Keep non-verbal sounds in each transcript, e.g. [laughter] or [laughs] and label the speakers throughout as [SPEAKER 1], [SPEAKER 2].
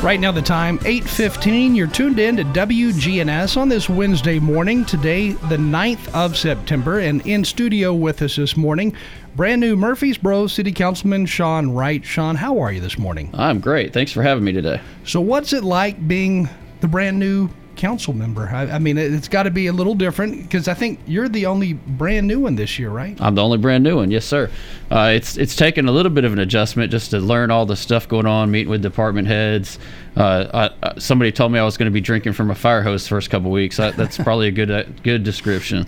[SPEAKER 1] Right now, the time 8:15. You're tuned in to WGNS on this Wednesday morning. Today, the 9th of September, and in studio with us this morning, brand new Murfreesboro City Councilman Sean Wright. Sean, how are you this morning?
[SPEAKER 2] I'm great. Thanks for having me today.
[SPEAKER 1] So, what's it like being the brand new council member? I, I mean, it- it's got to be a little different because I think you're the only brand new one this year, right?
[SPEAKER 2] I'm the only brand new one. Yes, sir. Uh, it's it's taken a little bit of an adjustment just to learn all the stuff going on, meeting with department heads. Uh, I, I, somebody told me I was going to be drinking from a fire hose the first couple weeks. That, that's probably a good uh, good description.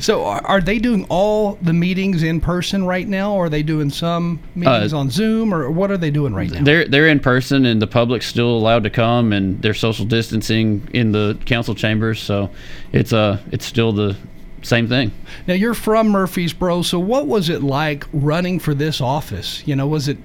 [SPEAKER 1] So, are, are they doing all the meetings in person right now, or are they doing some meetings on Zoom, or what are they doing right now?
[SPEAKER 2] They're they're in person, and the public's still allowed to come, and they're social distancing in the council chambers. So it's uh it's still the same thing.
[SPEAKER 1] Now you're from Murfreesboro, so what was it like running for this office? You know, was it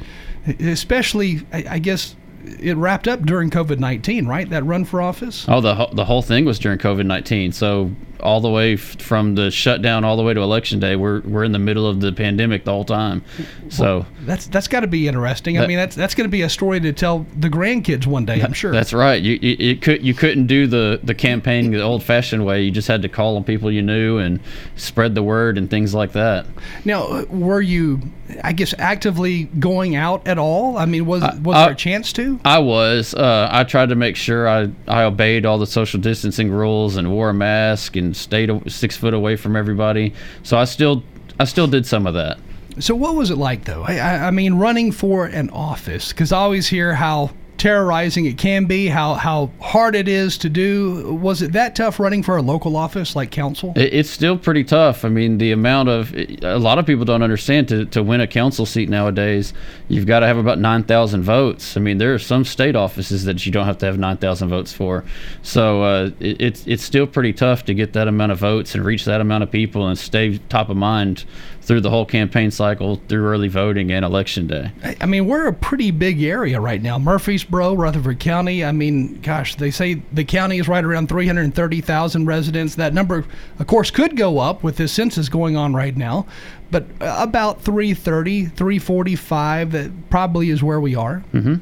[SPEAKER 1] especially? I, I guess it wrapped up during COVID nineteen, right? That run for office.
[SPEAKER 2] Oh, the the whole thing was during COVID nineteen. So all the way f- from the shutdown all the way to election day, we're we're in the middle of the pandemic the whole time. So
[SPEAKER 1] That's that's got to be interesting. I mean, that's that's going to be a story to tell the grandkids one day. I'm sure.
[SPEAKER 2] that's right. You, you it could you couldn't do the the campaign the old fashioned way. You just had to call on people you knew and spread the word and things like that.
[SPEAKER 1] now, were you, I guess, actively going out at all? I mean, was was
[SPEAKER 2] I-
[SPEAKER 1] there a chance to?
[SPEAKER 2] I was. Uh, I tried to make sure I, I obeyed all the social distancing rules and wore a mask and stayed six foot away from everybody. So I still I still did some of that.
[SPEAKER 1] So what was it like though? I, I, I mean, running for an office because I always hear how terrorizing it can be, how how hard it is to do. Was it that tough running for a local office like council?
[SPEAKER 2] It, it's still pretty tough. I mean, the amount of a lot of people don't understand to, to win a council seat nowadays, you've got to have about nine thousand votes. I mean, there are some state offices that you don't have to have nine thousand votes for. So uh, it, it's it's still pretty tough to get that amount of votes and reach that amount of people and stay top of mind through the whole campaign cycle, through early voting and election day.
[SPEAKER 1] I- mean, we're a pretty big area right now. Murfreesboro, Rutherford County. I mean, gosh, they say the county is right around 330,000 residents. That number, of course, could go up with this census going on right now, but uh, about 330, 345, that probably is where we are. Mm-hmm.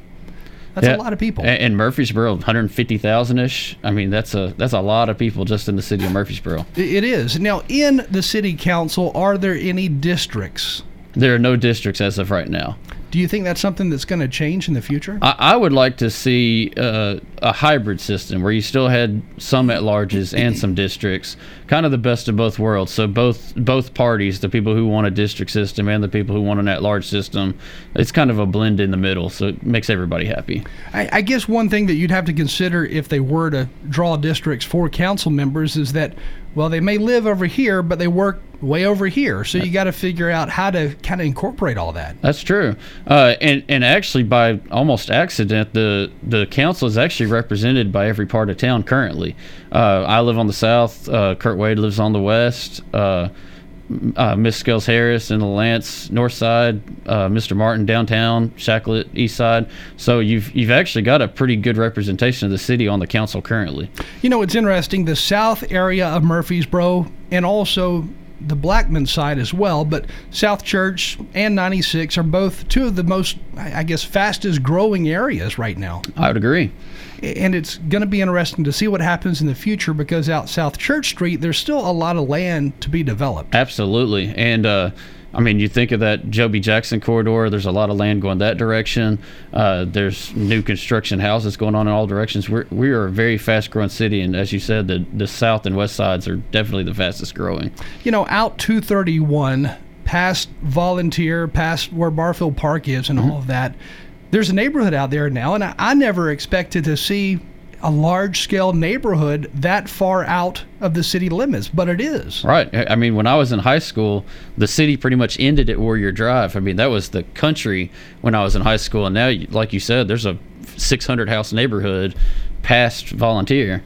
[SPEAKER 1] That's
[SPEAKER 2] Yeah.
[SPEAKER 1] a lot of people.
[SPEAKER 2] A- And Murfreesboro, 150,000 ish. I mean, that's a that's a lot of people just in the city of Murfreesboro.
[SPEAKER 1] It is. Now, in the city council, are there any districts?
[SPEAKER 2] There are no districts as of right now.
[SPEAKER 1] Do you think that's something that's going to change in the future?
[SPEAKER 2] I, I would like to see uh, a hybrid system where you still had some at larges and some districts, kind of the best of both worlds. So both both parties, the people who want a district system and the people who want an at large system, it's kind of a blend in the middle. So it makes everybody happy.
[SPEAKER 1] I, I guess one thing that you'd have to consider if they were to draw districts for council members is that, well, they may live over here, but they work way over here. So you got to figure out how to kind of incorporate all that.
[SPEAKER 2] That's true. Uh, and and actually, by almost accident, the the council is actually represented by every part of town currently. Uh, I live on the south. Uh, Kirt Wade lives on the west. Uh, uh, Miss Scales Harris in LaLance north side. Uh, Mr. Martin downtown. Shacklett east side. So you've you've actually got a pretty good representation of the city on the council currently.
[SPEAKER 1] You know, it's interesting. The south area of Murfreesboro and also the Blackman side as well, but South Church and 96 are both two of the most, I guess, fastest growing areas right now.
[SPEAKER 2] I would agree.
[SPEAKER 1] and it's going to be interesting to see what happens in the future because out South Church Street, there's still a lot of land to be developed.
[SPEAKER 2] Absolutely. And uh, I mean, you think of that Joe B. Jackson corridor, there's a lot of land going that direction. Uh, there's new construction houses going on in all directions. We're, we are a very fast growing city. And as you said, the, the south and west sides are definitely the fastest growing.
[SPEAKER 1] You know, out 231, past Volunteer, past where Barfield Park is, and all of that, there's a neighborhood out there now, and I, I never expected to see a large scale neighborhood that far out of the city limits, but it is.
[SPEAKER 2] Right. I I mean, when I was in high school, the city pretty much ended at Warrior Drive. I mean, that was the country when I was in high school, and now, like you said, there's a 600 house neighborhood past Volunteer.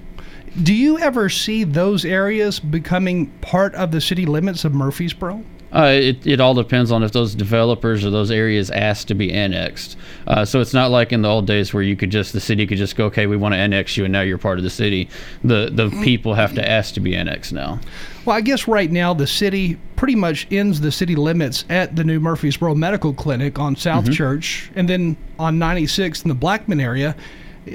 [SPEAKER 1] Do you ever see those areas becoming part of the city limits of Murfreesboro?
[SPEAKER 2] Uh, it, it all depends on if those developers or those areas ask to be annexed. Uh, so it's not like in the old days where you could just the city could just go, okay, we want to annex you, and now you're part of the city. The the people have to ask to be annexed now.
[SPEAKER 1] Well, I guess right now the city pretty much ends the city limits at the new Murfreesboro Medical Clinic on South Church, and then on 96 in the Blackman area,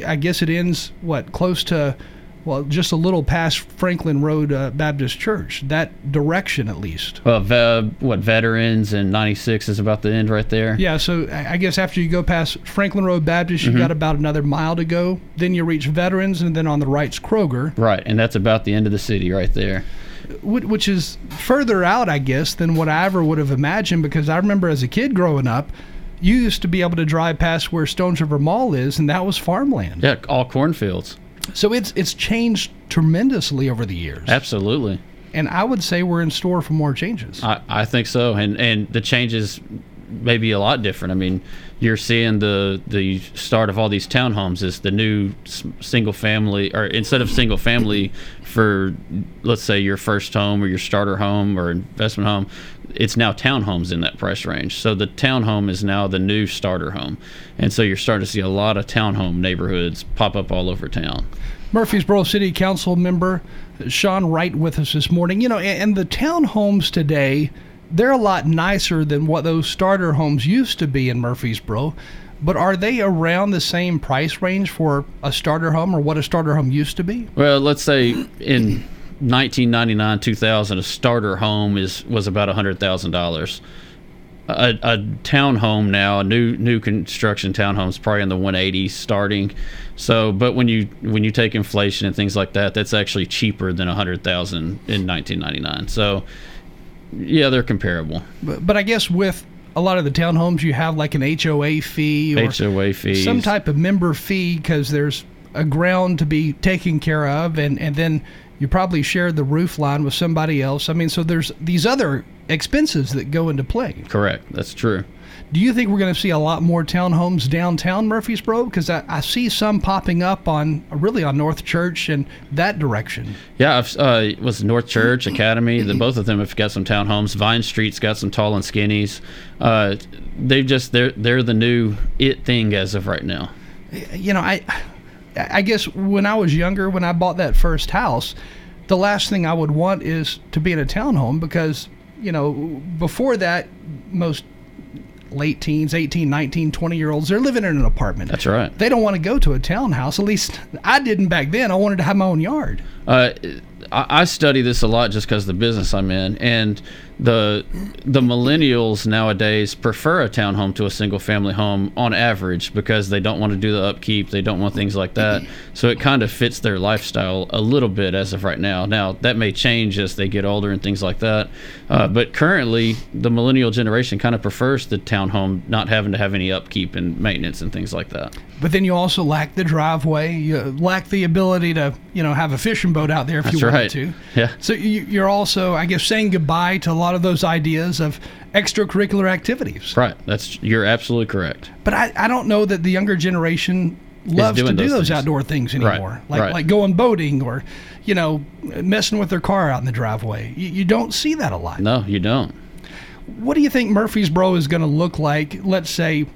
[SPEAKER 1] I guess it ends what close to, well, just a little past Franklin Road uh, Baptist Church. That direction, at least.
[SPEAKER 2] Well, ve- what veterans and 96 is about the end right there.
[SPEAKER 1] Yeah, so I guess after you go past Franklin Road Baptist, you've got about another mile to go. Then you reach Veterans, and then on the right's Kroger.
[SPEAKER 2] Right, and that's about the end of the city right there.
[SPEAKER 1] Which is further out, I guess, than what I ever would have imagined. Because I remember as a kid growing up, you used to be able to drive past where Stones River Mall is, and that was farmland.
[SPEAKER 2] Yeah, all cornfields.
[SPEAKER 1] So it's it's changed tremendously over the years,
[SPEAKER 2] Absolutely.
[SPEAKER 1] and I would say we're in store for more changes.
[SPEAKER 2] I, I think so, and and the changes may be a lot different. I mean, you're seeing the the start of all these townhomes is the new single family, or instead of single family for let's say your first home or your starter home or investment home, it's now townhomes in that price range. So the townhome is now the new starter home, and so you're starting to see a lot of townhome neighborhoods pop up all over town.
[SPEAKER 1] Murfreesboro City Council member Sean Wright with us this morning. You know, and, the townhomes today, they're a lot nicer than what those starter homes used to be in Murfreesboro. But are they around the same price range for a starter home or what a starter home used to be?
[SPEAKER 2] Well, let's say in 1999, 2000, a starter home is was about hundred thousand dollars. A, a townhome now, a new new construction townhome is probably in the 180s starting. So, but when you when you take inflation and things like that, that's actually cheaper than a hundred thousand in 1999. So, yeah, they're comparable.
[SPEAKER 1] But, but I guess with a lot of the townhomes, you have like an HOA fee or
[SPEAKER 2] HOA fees.
[SPEAKER 1] some type of member fee because there's a ground to be taken care of, and, and then you probably shared the roof line with somebody else. I mean, so there's these other expenses that go into play.
[SPEAKER 2] Correct. That's true.
[SPEAKER 1] Do you think we're going to see a lot more townhomes downtown Murfreesboro? Because I, I see some popping up on really on North Church and that direction.
[SPEAKER 2] Yeah, I've, uh, it was North Church Academy. The both of them have got some townhomes. Vine Street's got some tall and skinnies. Uh, they've just they're they're the new it thing as of right now.
[SPEAKER 1] you know, I I guess when I was younger, when I bought that first house, the last thing I would want is to be in a townhome because, you know, before that, most late teens, 18, 19, 20 year olds, they're living in an apartment.
[SPEAKER 2] That's right.
[SPEAKER 1] They don't want to go to a townhouse. At least I didn't back then. I wanted to have my own yard.
[SPEAKER 2] Uh, I, I study this a lot just because the business I'm in, and the the millennials nowadays prefer a townhome to a single family home on average because they don't want to do the upkeep, they don't want things like that. So it kind of fits their lifestyle a little bit as of right now. Now that may change as they get older and things like that, uh, but currently the millennial generation kind of prefers the townhome not having to have any upkeep and maintenance and things like that.
[SPEAKER 1] But then you also lack the driveway. You lack the ability to, you know, have a fishing boat out there if
[SPEAKER 2] That's
[SPEAKER 1] you wanted
[SPEAKER 2] right.
[SPEAKER 1] to.
[SPEAKER 2] Yeah.
[SPEAKER 1] So you, you're also, I guess, saying goodbye to a lot of those ideas of extracurricular activities.
[SPEAKER 2] Right. That's you're absolutely correct.
[SPEAKER 1] But I, I don't know that the younger generation loves to do
[SPEAKER 2] those things.
[SPEAKER 1] outdoor things
[SPEAKER 2] Right,
[SPEAKER 1] anymore. Like
[SPEAKER 2] right.
[SPEAKER 1] like going boating or, you know, messing with their car out in the driveway. You, you don't see that a lot.
[SPEAKER 2] No, you don't.
[SPEAKER 1] What do you think Murfreesboro is going to look like, let's say,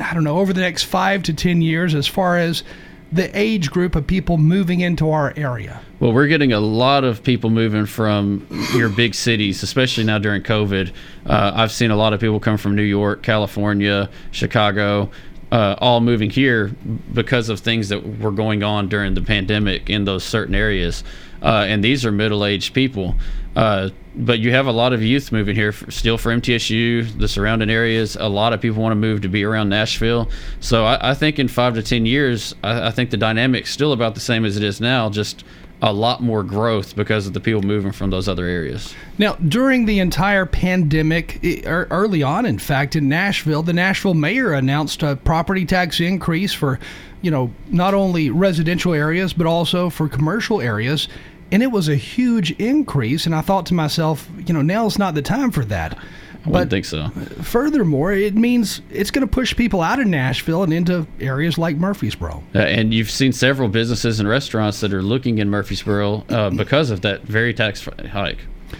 [SPEAKER 1] I don't know, over the next five to 10 years as far as the age group of people moving into our area?
[SPEAKER 2] Well, we're getting a lot of people moving from your big cities, especially now during COVID. Uh, I've seen a lot of people come from New York, California, Chicago, uh, all moving here because of things that were going on during the pandemic in those certain areas. Uh, and these are middle aged people. Uh, but you have a lot of youth moving here, for, still for MTSU, the surrounding areas. A lot of people want to move to be around Nashville. So I, I think in five to 10 years, I, I think the dynamic's still about the same as it is now, just a lot more growth because of the people moving from those other areas.
[SPEAKER 1] Now, during the entire pandemic, er, early on, in fact, in Nashville, the Nashville mayor announced a property tax increase for, you know, not only residential areas, but also for commercial areas. And it was a huge increase. And I thought to myself, you know, now's not the time for that.
[SPEAKER 2] I wouldn't think so.
[SPEAKER 1] Furthermore, it means it's going to push people out of Nashville and into areas like Murfreesboro.
[SPEAKER 2] Uh, and you've seen several businesses and restaurants that are looking in Murfreesboro uh, because of that very tax hike.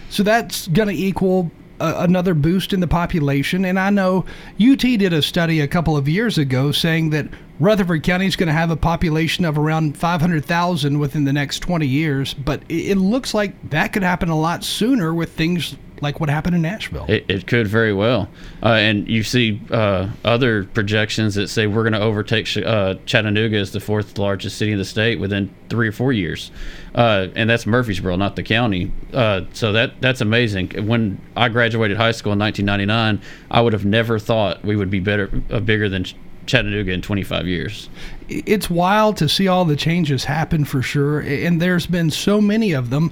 [SPEAKER 1] So that's going to equal a, another boost in the population. And I know UT did a study a couple of years ago saying that Rutherford County is going to have a population of around 500,000 within the next 20 years. But it, it looks like that could happen a lot sooner with things like what happened in Nashville.
[SPEAKER 2] It, it could very well. Uh, and you see uh, other projections that say we're going to overtake uh, Chattanooga as the fourth largest city in the state within three or four years. Uh, and that's Murfreesboro, not the county. Uh, so that that's amazing. When I graduated high school in 1999, I would have never thought we would be better, uh, bigger than Ch- Chattanooga in 25 years.
[SPEAKER 1] it's wild to see all the changes happen for sure and there's been so many of them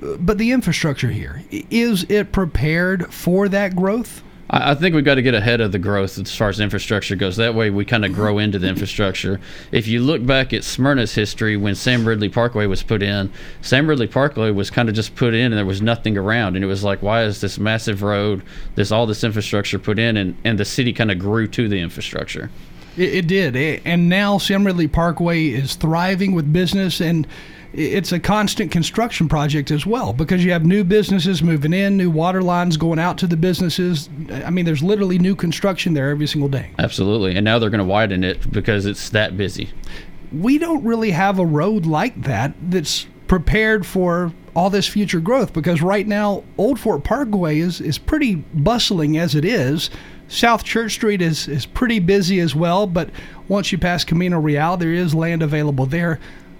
[SPEAKER 1] but the infrastructure here is it prepared for that growth
[SPEAKER 2] I think we've got to get ahead of the growth as far as infrastructure goes. That way, we kind of grow into the infrastructure. If you look back at Smyrna's history, when Sam Ridley Parkway was put in, Sam Ridley Parkway was kind of just put in, and there was nothing around. And it was like, why is this massive road, this all this infrastructure put in, and and the city kind of grew to the infrastructure.
[SPEAKER 1] It, it did, A- and now Sam Ridley Parkway is thriving with business, and it's a constant construction project as well because you have new businesses moving in, new water lines going out to the businesses. I mean, there's literally new construction there every single day.
[SPEAKER 2] Absolutely. And now they're going to widen it because it's that busy.
[SPEAKER 1] we don't really have a road like that that's prepared for all this future growth because right now Old Fort Parkway is, is pretty bustling as it is. South Church Street is, is pretty busy as well, but once you pass Camino Real, there is land available there.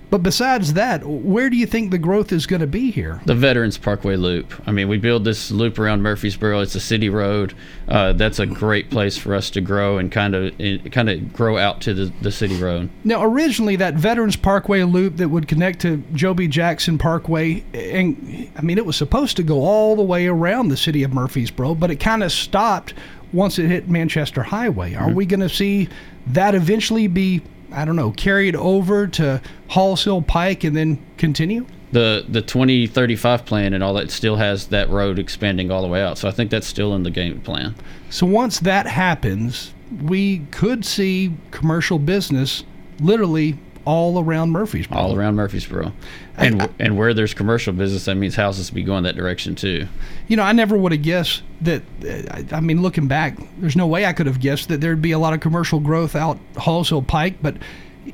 [SPEAKER 1] But besides that, where do you think the growth is going to be here?
[SPEAKER 2] The Veterans Parkway Loop. I mean, we build this loop around Murfreesboro. It's a city road. Uh, that's a great place for us to grow and kind of kind of grow out to the, the city road.
[SPEAKER 1] Now, originally, that Veterans Parkway loop that would connect to Joe B. Jackson Parkway, and I mean, it was supposed to go all the way around the city of Murfreesboro, but it kind of stopped once it hit Manchester Highway. Are we going to see that eventually be, I don't know, carried over to Halls Hill Pike and then continue?
[SPEAKER 2] The the 2035 plan and all that still has that road expanding all the way out. So I think that's still in the game plan.
[SPEAKER 1] So once that happens, we could see commercial business literally all around Murfreesboro.
[SPEAKER 2] all around Murfreesboro. And and where there's commercial business, that means houses be going that direction too.
[SPEAKER 1] You know, I never would have guessed that. uh, I I mean, looking back, there's no way I could have guessed that there'd be a lot of commercial growth out Halls Hill Pike. But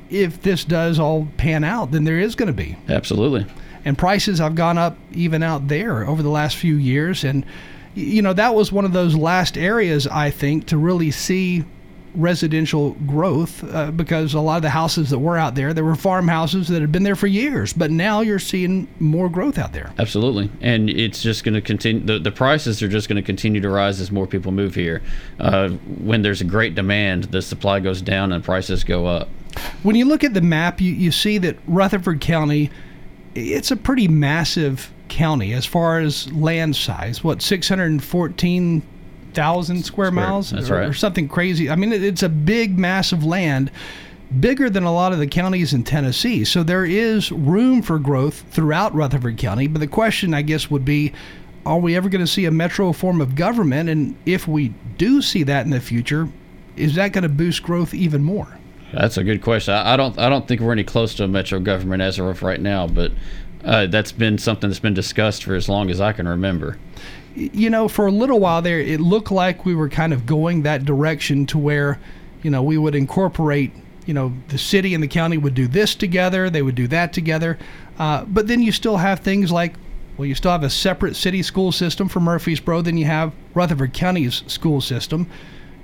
[SPEAKER 1] if this does all pan out, then there is going to be.
[SPEAKER 2] Absolutely.
[SPEAKER 1] And prices have gone up even out there over the last few years. And, you know, that was one of those last areas, I think, to really see residential growth uh, because a lot of the houses that were out there, there were farmhouses that had been there for years. But now you're seeing more growth out there.
[SPEAKER 2] Absolutely. And it's just going to continue. The, the prices are just going to continue to rise as more people move here. Uh, when there's a great demand, the supply goes down and prices go up.
[SPEAKER 1] when you look at the map, you, you see that Rutherford County, it's a pretty massive county as far as land size. What, 614,000 square miles?
[SPEAKER 2] that's
[SPEAKER 1] or,
[SPEAKER 2] right.
[SPEAKER 1] Or something crazy. I mean, it, it's a big, massive land, bigger than a lot of the counties in Tennessee. So there is room for growth throughout Rutherford County. But the question, I guess, would be are we ever going to see a metro form of government? And if we do see that in the future, is that going to boost growth even more?
[SPEAKER 2] That's a good question. I, I don't. I don't think we're any close to a metro government as of right now, but uh, that's been something that's been discussed for as long as I can remember.
[SPEAKER 1] You know, for a little while there, it looked like we were kind of going that direction to where, you know, we would incorporate, you know, the city and the county would do this together, they would do that together. Uh, but then you still have things like, well, you still have a separate city school system for Murfreesboro, then you have Rutherford County's school system.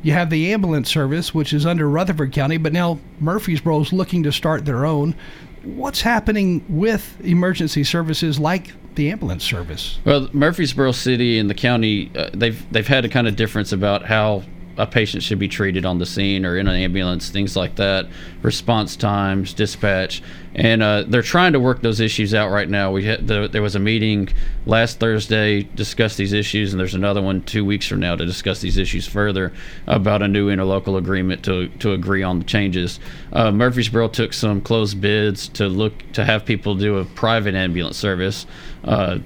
[SPEAKER 1] You have the ambulance service, which is under Rutherford County, but now Murfreesboro is looking to start their own. What's happening with emergency services like the ambulance service?
[SPEAKER 2] Well, Murfreesboro City and the county, uh, they've they've had a kind of difference about how a patient should be treated on the scene or in an ambulance, things like that, response times, dispatch, and uh, they're trying to work those issues out right now. We had the, there was a meeting last Thursday discuss these issues, and there's another one two weeks from now to discuss these issues further about a new interlocal agreement to to agree on the changes. Uh, Murfreesboro took some closed bids to look to have people do a private ambulance service. Uh,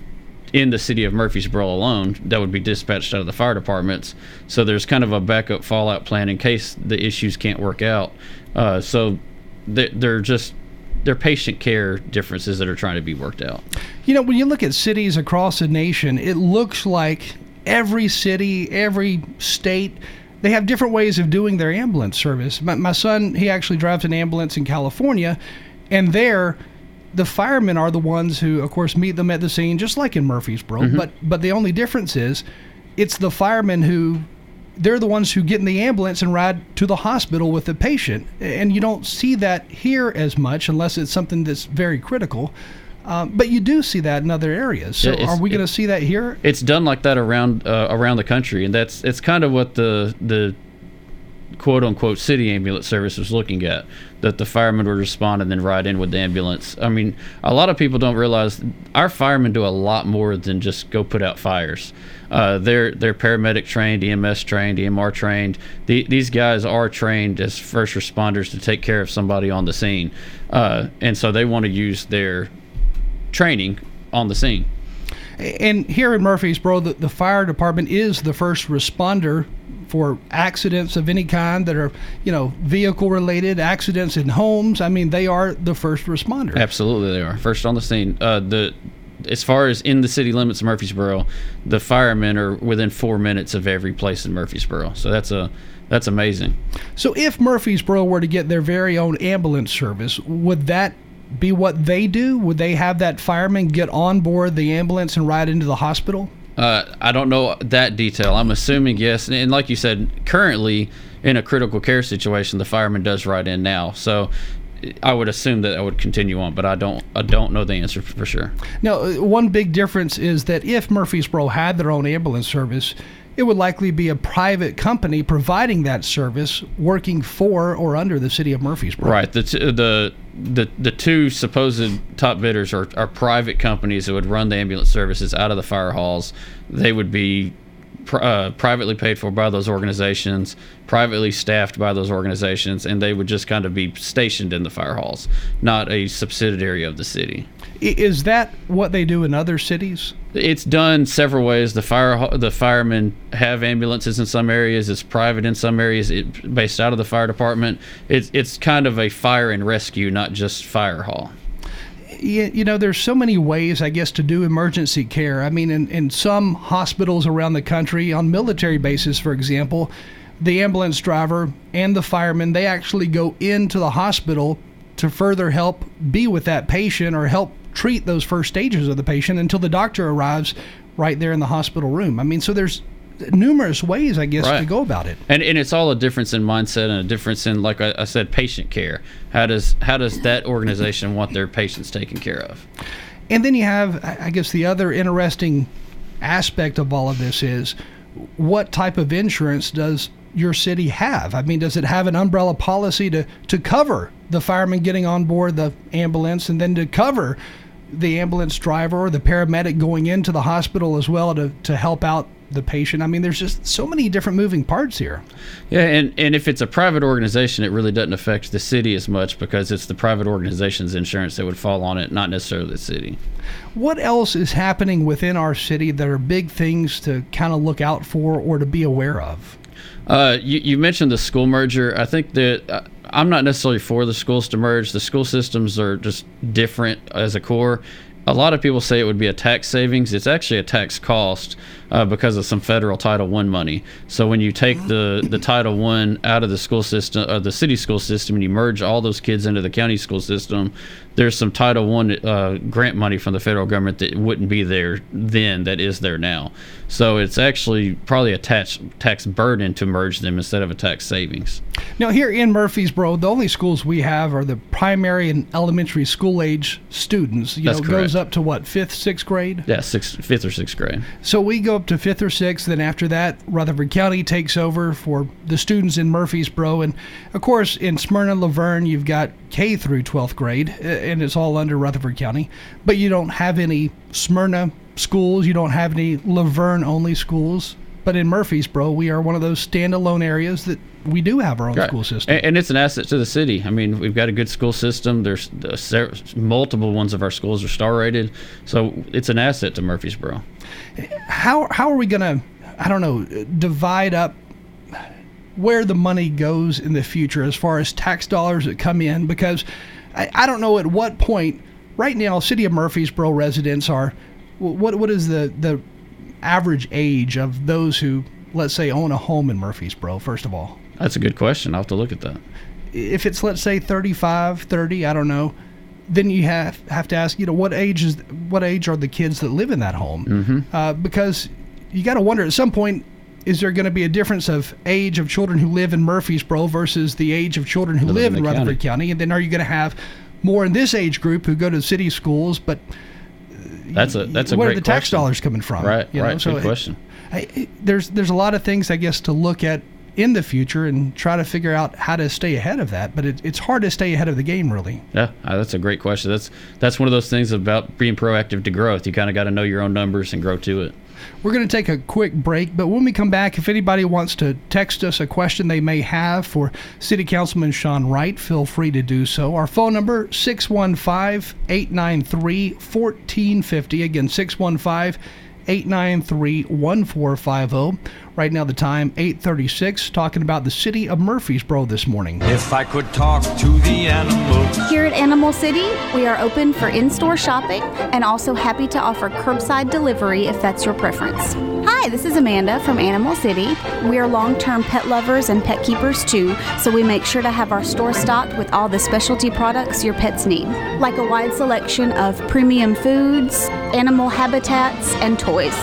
[SPEAKER 2] in the city of Murfreesboro alone that would be dispatched out of the fire departments. So there's kind of a backup fallout plan in case the issues can't work out. Uh, so they- they're just they're patient care differences that are trying to be worked out.
[SPEAKER 1] You know, when you look at cities across the nation, it looks like every city, every state, they have different ways of doing their ambulance service. My, my son, he actually drives an ambulance in California, and there, the firemen are the ones who, of course, meet them at the scene, just like in Murfreesboro. But but the only difference is, it's the firemen who. They're the ones who get in the ambulance and ride to the hospital with the patient. And you don't see that here as much unless it's something that's very critical. Um, but you do see that in other areas. So
[SPEAKER 2] Yeah,
[SPEAKER 1] are we going to see that here?
[SPEAKER 2] It's done like that around uh, around the country, and that's it's kind of what the the quote unquote city ambulance service was looking at. That the firemen would respond and then ride in with the ambulance. I mean, a lot of people don't realize our firemen do a lot more than just go put out fires. Uh, they're they're paramedic trained, EMS trained, EMR trained. The, these guys are trained as first responders to take care of somebody on the scene, uh, and so they want to use their training on the scene.
[SPEAKER 1] And here in Murfreesboro, the, the fire department is the first responder for accidents of any kind that are, you know, vehicle related, accidents in homes. I mean, they are the first responders.
[SPEAKER 2] Absolutely, they are first on the scene. Uh, the as far as in the city limits of Murfreesboro, the firemen are within four minutes of every place in Murfreesboro. So that's a that's amazing.
[SPEAKER 1] So if Murfreesboro were to get their very own ambulance service, would that be what they do? Would they have that fireman get on board the ambulance and ride into the hospital?
[SPEAKER 2] Uh, I don't know that detail. I'm assuming yes, and, and like you said, currently in a critical care situation, the fireman does ride in now. So I would assume that I would continue on, but I don't I don't know the answer for sure.
[SPEAKER 1] Now, uh, one big difference is that if Murfreesboro had their own ambulance service, it would likely be a private company providing that service, working for or under the city of Murfreesboro.
[SPEAKER 2] Right. The t- the the the two supposed top bidders are, are private companies that would run the ambulance services out of the fire halls. They would be uh, privately paid for by those organizations, privately staffed by those organizations, and they would just kind of be stationed in the fire halls, not a subsidiary of the city.
[SPEAKER 1] Is that what they do in other cities?
[SPEAKER 2] It's done several ways. The fire the firemen have ambulances in some areas. It's private in some areas. It, based out of the fire department. It's it's kind of a fire and rescue, not just fire hall.
[SPEAKER 1] You, know, there's so many ways, I guess, to do emergency care. I mean, in, in some hospitals around the country, on military bases, for example, the ambulance driver and the fireman, they actually go into the hospital to further help be with that patient or help treat those first stages of the patient until the doctor arrives right there in the hospital room. I mean, so there's numerous ways, I guess, to go about it.
[SPEAKER 2] And, and it's all a difference in mindset and a difference in, like I, I said, patient care. How does how does that organization want their patients taken care of?
[SPEAKER 1] And then you have, I I guess, the other interesting aspect of all of this is what type of insurance does your city have? I mean, does it have an umbrella policy to, to cover the fireman getting on board the ambulance and then to cover the ambulance driver or the paramedic going into the hospital as well to, to help out the patient? I mean, there's just so many different moving parts here.
[SPEAKER 2] Yeah, and, and if it's a private organization, it really doesn't affect the city as much because it's the private organization's insurance that would fall on it, not necessarily the city.
[SPEAKER 1] What else is happening within our city that are big things to kind of look out for or to be aware of?
[SPEAKER 2] Uh, you, you mentioned the school merger. I think that uh, I'm not necessarily for the schools to merge. The school systems are just different as a core. A lot of people say it would be a tax savings. It's actually a tax cost uh, because of some federal Title One money. So when you take the, the Title One out of the school system, or the city school system, and you merge all those kids into the county school system, there's some Title One uh, grant money from the federal government that wouldn't be there then that is there now. So it's actually probably a tax tax burden to merge them instead of a tax savings.
[SPEAKER 1] Now, here in Murfreesboro, the only schools we have are the primary and elementary school age students. You
[SPEAKER 2] That's
[SPEAKER 1] know, it goes up to what, fifth, sixth grade?
[SPEAKER 2] Yeah, sixth, fifth or sixth grade.
[SPEAKER 1] So we go up to fifth or sixth. Then after that, Rutherford County takes over for the students in Murfreesboro. And of course, in Smyrna, La Vergne, you've got K through 12th grade, uh, and it's all under Rutherford County. But you don't have any Smyrna schools, you don't have any La Vergne only schools. But in Murfreesboro, we are one of those standalone areas that we do have our own
[SPEAKER 2] Right.
[SPEAKER 1] school system.
[SPEAKER 2] And, and it's an asset to the city. I mean, we've got a good school system. There's ser- multiple ones of our schools are star rated, so it's an asset to Murfreesboro.
[SPEAKER 1] how how are we gonna I don't know divide up where the money goes in the future as far as tax dollars that come in because I, I don't know at what point right now city of Murfreesboro residents are what what is the the average age of those who let's say own a home in Murfreesboro first of all
[SPEAKER 2] That's a good question. I'll have to look at that.
[SPEAKER 1] if it's let's say 35 30 i don't know then you have have to ask you know what age is what age are the kids that live in that home mm-hmm. uh, because you got to wonder at some point is there going to be a difference of age of children who live in Murfreesboro versus the age of children who
[SPEAKER 2] Live
[SPEAKER 1] live
[SPEAKER 2] in
[SPEAKER 1] Rutherford County. and then are you going to have more in this age group who go to city schools but
[SPEAKER 2] That's a that's a
[SPEAKER 1] where are the tax dollars coming from
[SPEAKER 2] Right,
[SPEAKER 1] you know?
[SPEAKER 2] right.
[SPEAKER 1] So
[SPEAKER 2] good
[SPEAKER 1] it-
[SPEAKER 2] question.
[SPEAKER 1] I, I- there's there's a lot of things I guess to look at in the future and try to figure out how to stay ahead of that. But it, it's hard to stay ahead of the game, really.
[SPEAKER 2] Yeah, uh, that's a great question. That's that's one of those things about being proactive to growth. You kind of got to know your own numbers and grow to it.
[SPEAKER 1] We're going to take a quick break, but when we come back, if anybody wants to text us a question they may have for City Councilman Sean Wright, feel free to do so. Our phone number 615-893-1450 again 615 893 1450. Right now, the time 836, talking about the city of Murfreesboro this morning.
[SPEAKER 3] If I could talk to the animals.
[SPEAKER 4] Here at Animal City, we are open for in store shopping and also happy to offer curbside delivery if that's your preference. Hi, this is Amanda from Animal City. We are long term pet lovers and pet keepers too, so we make sure to have our store stocked with all the specialty products your pets need, like a wide selection of premium foods, animal habitats, and toys.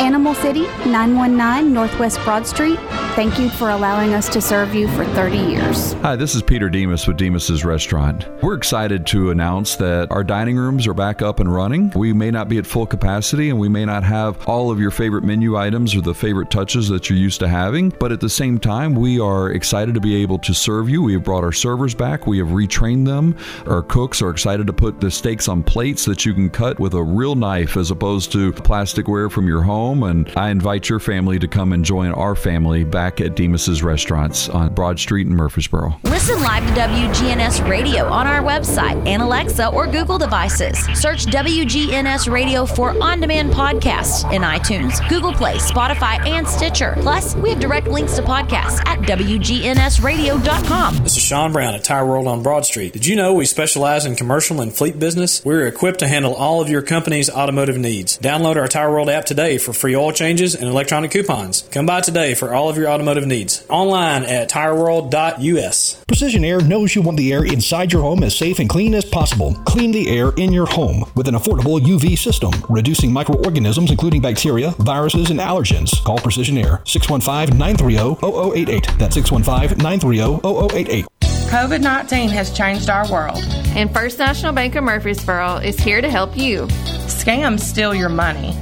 [SPEAKER 4] Animal City, 919 Northwest Broad Street. Thank you for allowing us to serve you for 30 years.
[SPEAKER 5] Hi, this is Peter Demos with Demos's Restaurant. We're excited to announce that our dining rooms are back up and running. We may not be at full capacity and we may not have all of your favorite menu items or the favorite touches that you're used to having, but at the same time, we are excited to be able to serve you. We have brought our servers back, we have retrained them. Our cooks are excited to put the steaks on plates that you can cut with a real knife as opposed to plasticware from your home. And I invite your family to come and join our family back at Demos's Restaurants on Broad Street in Murfreesboro.
[SPEAKER 6] Listen live to WGNS Radio on our website and Alexa or Google devices. Search WGNS Radio for on demand podcasts in iTunes, Google Play, Spotify, and Stitcher. Plus, we have direct links to podcasts at WGNSradio.com.
[SPEAKER 7] This is Sean Brown at Tire World on Broad Street. Did you know we specialize in commercial and fleet business? We're equipped to handle all of your company's automotive needs. Download our Tire World app today for free oil changes and electronic coupons. Come by today for all of your automotive needs. Online at tireworld.us.
[SPEAKER 8] Precision Air knows you want the air inside your home as safe and clean as possible. Clean the air in your home with an affordable UV system, reducing microorganisms including bacteria, viruses, and allergens. Call Precision Air 615-930-0088. That's 615-930-0088.
[SPEAKER 9] COVID 19 has changed our world.
[SPEAKER 10] And First National Bank of Murfreesboro is here to help you.
[SPEAKER 9] Scams steal your money.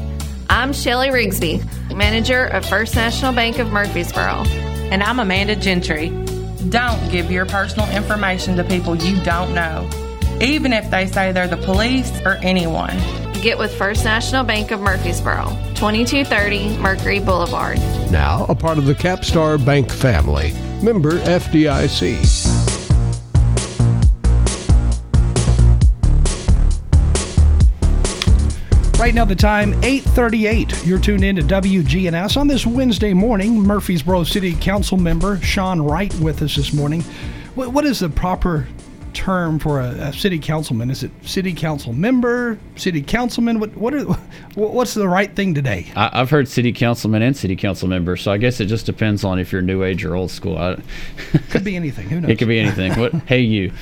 [SPEAKER 10] I'm Shelly Rigsby, manager of First National Bank of Murfreesboro.
[SPEAKER 9] And I'm Amanda Gentry. Don't give your personal information to people you don't know, even if they say they're the police or anyone.
[SPEAKER 10] Get with First National Bank of Murfreesboro, 2230 Mercury Boulevard.
[SPEAKER 11] Now a part of the Capstar Bank family. Member FDIC.
[SPEAKER 1] Right now, the time 8:38. You're tuned in to WGNS on this Wednesday morning. Murfreesboro City Council member Sean Wright with us this morning. What, what is the proper term for a, a city councilman? Is it city council member, city councilman? What what are what's the right thing today?
[SPEAKER 2] I, I've heard city councilman and city council member, so I guess it just depends on if you're new age or old school. I, [laughs]
[SPEAKER 1] Could be anything. Who [laughs] knows?
[SPEAKER 2] it could be anything. What? [laughs] Hey, you.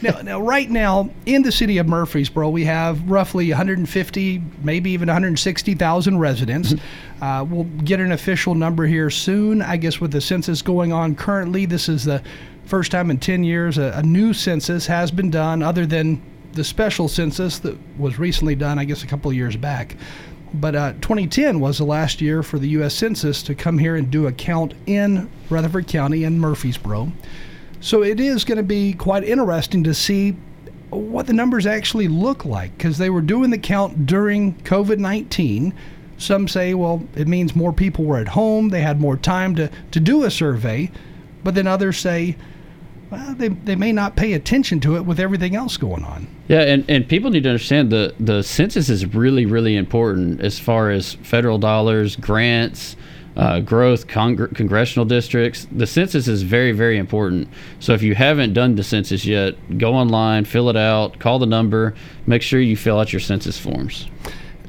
[SPEAKER 1] now, now, right now in the city of Murfreesboro, we have roughly 150, maybe even 160,000 residents. Uh, we'll get an official number here soon. I guess with the census going on currently, this is the first time in 10 years a, a new census has been done, other than the special census that was recently done, I guess, a couple of years back. But uh, 2010 was the last year for the U.S. Census to come here and do a count in Rutherford County and Murfreesboro. So it is going to be quite interesting to see what the numbers actually look like because they were doing the count during COVID 19. Some say, well, it means more people were at home, they had more time to, to do a survey. But then others say, well, they, they may not pay attention to it with everything else going on.
[SPEAKER 2] Yeah, and, and people need to understand the the census is really really important as far as federal dollars, grants, uh, growth, congr- congressional districts. The census is very very important. So if you haven't done the census yet, go online, fill it out, call the number, make sure you fill out your census forms.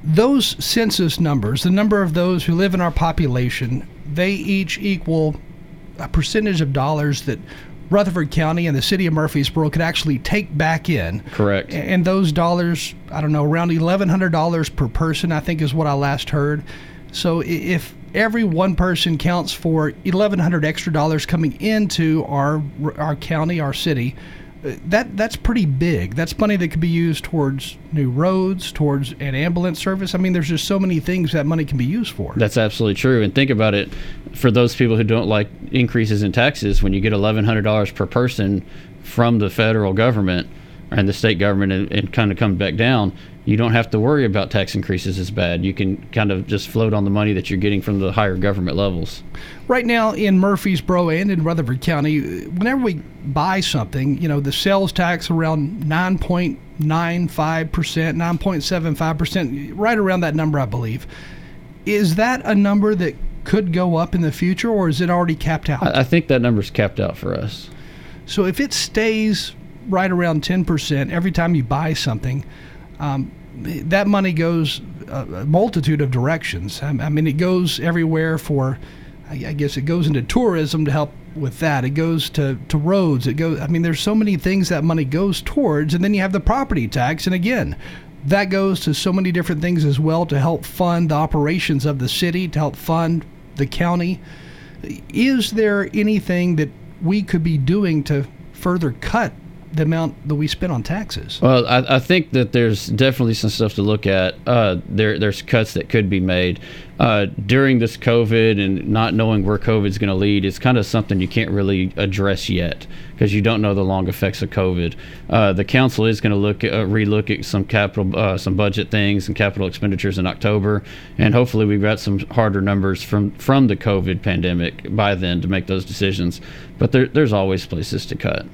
[SPEAKER 1] Those census numbers, the number of those who live in our population, they each equal a percentage of dollars that Rutherford County and the city of Murfreesboro could actually take back in.
[SPEAKER 2] Correct.
[SPEAKER 1] And those dollars, I don't know, around $1,100 per person, I think is what I last heard. So if every one person counts for 1,100 extra dollars coming into our our county, our city, that that's pretty big. That's money that could be used towards new roads, towards an ambulance service. I mean, there's just so many things that money can be used for.
[SPEAKER 2] That's absolutely true. And think about it for those people who don't like increases in taxes, when you get $1,100 per person from the federal government and the state government and, and kind of come back down, you don't have to worry about tax increases as bad. You can kind of just float on the money that you're getting from the higher government levels.
[SPEAKER 1] Right now in Murfreesboro and in Rutherford County, whenever we buy something, you know, the sales tax around 9.95%, 9.75%, right around that number, I believe. Is that a number that could go up in the future or is it already capped out?
[SPEAKER 2] I, I think that number's capped out for us.
[SPEAKER 1] So if it stays right around 10% every time you buy something, um, that money goes a, a multitude of directions. I, I mean, it goes everywhere for, I guess it goes into tourism to help with that. It goes to, to roads. It goes, I mean, there's so many things that money goes towards. And then you have the property tax. And again, that goes to so many different things as well to help fund the operations of the city, to help fund the county. Is there anything that we could be doing to further cut the amount that we spend on taxes?
[SPEAKER 2] Well, I, I think that there's definitely some stuff to look at. Uh, there, there's cuts that could be made uh, during this COVID and not knowing where COVID is going to lead. It's kind of something you can't really address yet because you don't know the long effects of COVID. Uh, the council is going to look uh, relook at some capital, uh, some budget things and capital expenditures in October, and hopefully we've got some harder numbers from from the COVID pandemic by then to make those decisions. But there, there's always places to cut.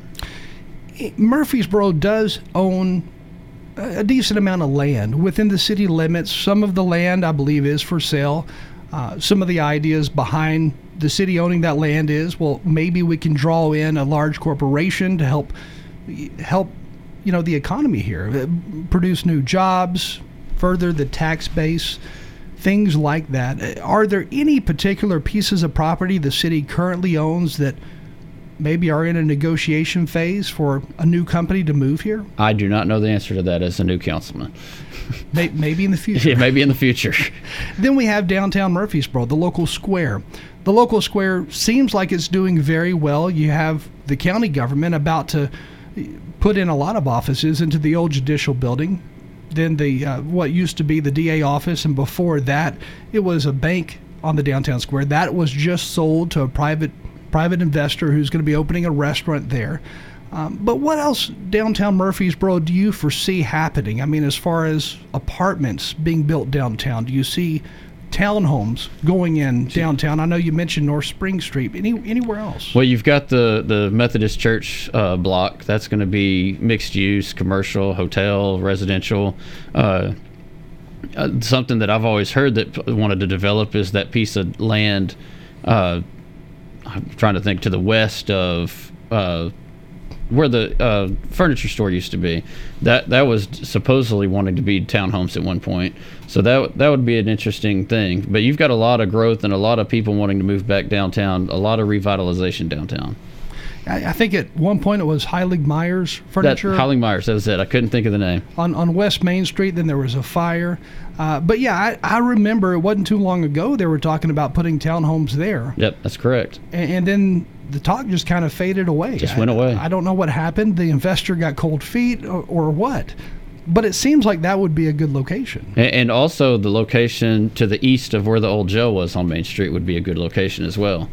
[SPEAKER 1] Murfreesboro does own a decent amount of land within the city limits. Some of the land, I believe, is for sale. Uh, some of the ideas behind the city owning that land is, well, maybe we can draw in a large corporation to help help you know the economy here, uh, produce new jobs, further the tax base, things like that. Uh, Are there any particular pieces of property the city currently owns that maybe are in a negotiation phase for a new company to move here?
[SPEAKER 2] I do not know the answer to that as a new councilman.
[SPEAKER 1] Maybe in the [laughs] future.
[SPEAKER 2] Yeah, maybe in the future. [laughs]
[SPEAKER 1] Then we have downtown Murfreesboro, the local square. The local square seems like it's doing very well. You have the county government about to put in a lot of offices into the old judicial building. Then the uh, what used to be the DA office, and before that, it was a bank on the downtown square. That was just sold to a private private investor who's going to be opening a restaurant there. Um, but what else downtown Murfreesboro do you foresee happening? I mean, as far as apartments being built downtown, do you see townhomes going in downtown? I know you mentioned North Spring Street. Any anywhere else?
[SPEAKER 2] Well, you've got the the Methodist Church uh, block. That's going to be mixed use, commercial, hotel, residential. Uh, uh, something that I've always heard that wanted to develop is that piece of land. Uh, I'm trying to think to the west of uh, where the uh, furniture store used to be. That that was supposedly wanting to be townhomes at one point. So that that would be an interesting thing. But you've got a lot of growth and a lot of people wanting to move back downtown. A lot of revitalization downtown.
[SPEAKER 1] I, I think at one point it was Heilig Meyers
[SPEAKER 2] That
[SPEAKER 1] Furniture
[SPEAKER 2] Howling Myers. That was it. I couldn't think of the name.
[SPEAKER 1] on, on West Main Street. Then there was a fire. Uh, but yeah, I, I remember it wasn't too long ago they were talking about putting townhomes there.
[SPEAKER 2] Yep, that's correct.
[SPEAKER 1] And, and then the talk just kind of faded away.
[SPEAKER 2] Just
[SPEAKER 1] I-
[SPEAKER 2] went away.
[SPEAKER 1] I don't know what happened. The investor got cold feet or, or what. But it seems like that would be a good location.
[SPEAKER 2] And also the location to the east of where the old jail was on Main Street would be a good location as well.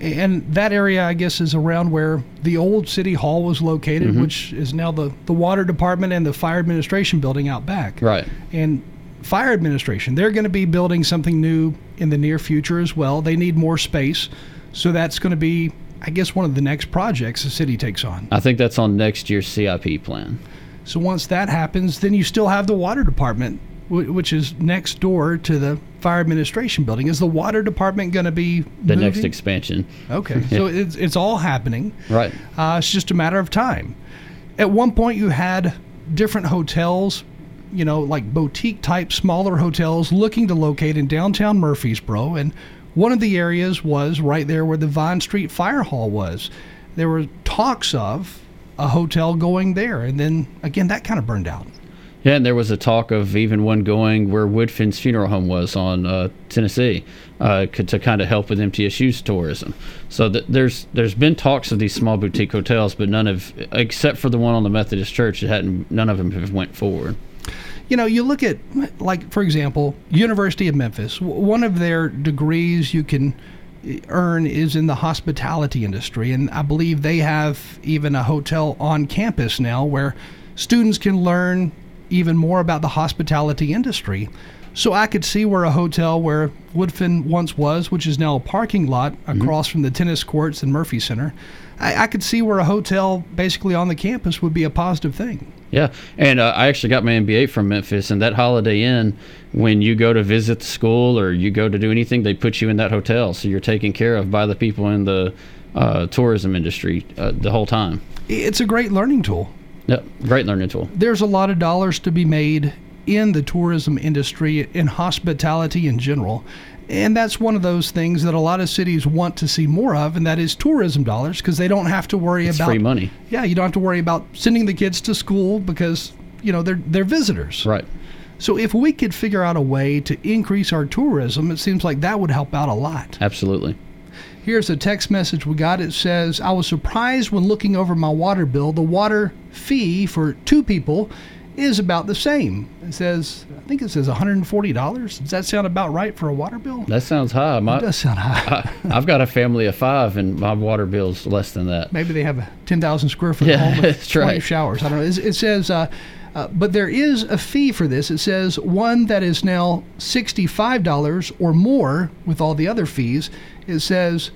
[SPEAKER 1] And that area, I guess, is around where the old city hall was located,
[SPEAKER 2] Mhm.
[SPEAKER 1] which is now the, the water department and the fire administration building out back.
[SPEAKER 2] Right.
[SPEAKER 1] And fire administration, they're going to be building something new in the near future as well. They need more space. So that's going to be, I guess, one of the next projects the city takes on.
[SPEAKER 2] I think that's on next year's CIP plan.
[SPEAKER 1] So once that happens, then you still have the water department, wh- which is next door to the fire administration building. Is the water department going to be
[SPEAKER 2] The next expansion.
[SPEAKER 1] Okay, [laughs] so it's it's all happening.
[SPEAKER 2] Right.
[SPEAKER 1] Uh, it's just a matter of time. At one point, you had different hotels, you know, like boutique type, smaller hotels looking to locate in downtown Murfreesboro. And one of the areas was right there where the Vine Street Fire Hall was. There were talks of a hotel going there. And then again, that kind of burned out.
[SPEAKER 2] Yeah, and there was a talk of even one going where Woodfin's funeral home was on uh, Tennessee, uh, to kind of help with MTSU's tourism. So th- there's there's been talks of these small boutique hotels, but none of except for the one on the Methodist Church, it hadn't none of them have went forward.
[SPEAKER 1] You know, you look at, like, for example, University of Memphis. One of their degrees you can eh, earn is in the hospitality industry, and I believe they have even a hotel on campus now where students can learn even more about the hospitality industry. So I could see where a hotel where Woodfin once was, which is now a parking lot across from the tennis courts and Murphy Center, I, I could see where a hotel basically on the campus would be a positive thing.
[SPEAKER 2] Yeah, and uh, I actually got my MBA from Memphis, and that Holiday Inn, when you go to visit the school or you go to do anything, they put you in that hotel, so you're taken care of by the people in the uh, tourism industry uh, the whole time.
[SPEAKER 1] It's a great learning tool.
[SPEAKER 2] Yep, great learning tool.
[SPEAKER 1] there's a lot of dollars to be made in the tourism industry in hospitality in general and that's one of those things that a lot of cities want to see more of and that is tourism dollars because they don't have to worry
[SPEAKER 2] It's
[SPEAKER 1] about
[SPEAKER 2] free money.
[SPEAKER 1] yeah you don't have to worry about sending the kids to school because you know they're they're visitors
[SPEAKER 2] Right.
[SPEAKER 1] so if we could figure out a way to increase our tourism it seems like that would help out a lot
[SPEAKER 2] Absolutely.
[SPEAKER 1] Here's a text message we got. It says, I was surprised when looking over my water bill. The water fee for two people is about the same. It says, I think it says $140. Does that sound about right for a water bill?
[SPEAKER 2] That sounds high. My,
[SPEAKER 1] It does sound high.
[SPEAKER 2] I, I've got a family of five, and my water bill's less than that.
[SPEAKER 1] Maybe they have a 10,000 square foot
[SPEAKER 2] Yeah,
[SPEAKER 1] home with
[SPEAKER 2] that's
[SPEAKER 1] 20
[SPEAKER 2] right.
[SPEAKER 1] showers. I don't know. It, it says, uh, uh, but there is a fee for this. It says one that is now $65 or more with all the other fees. It says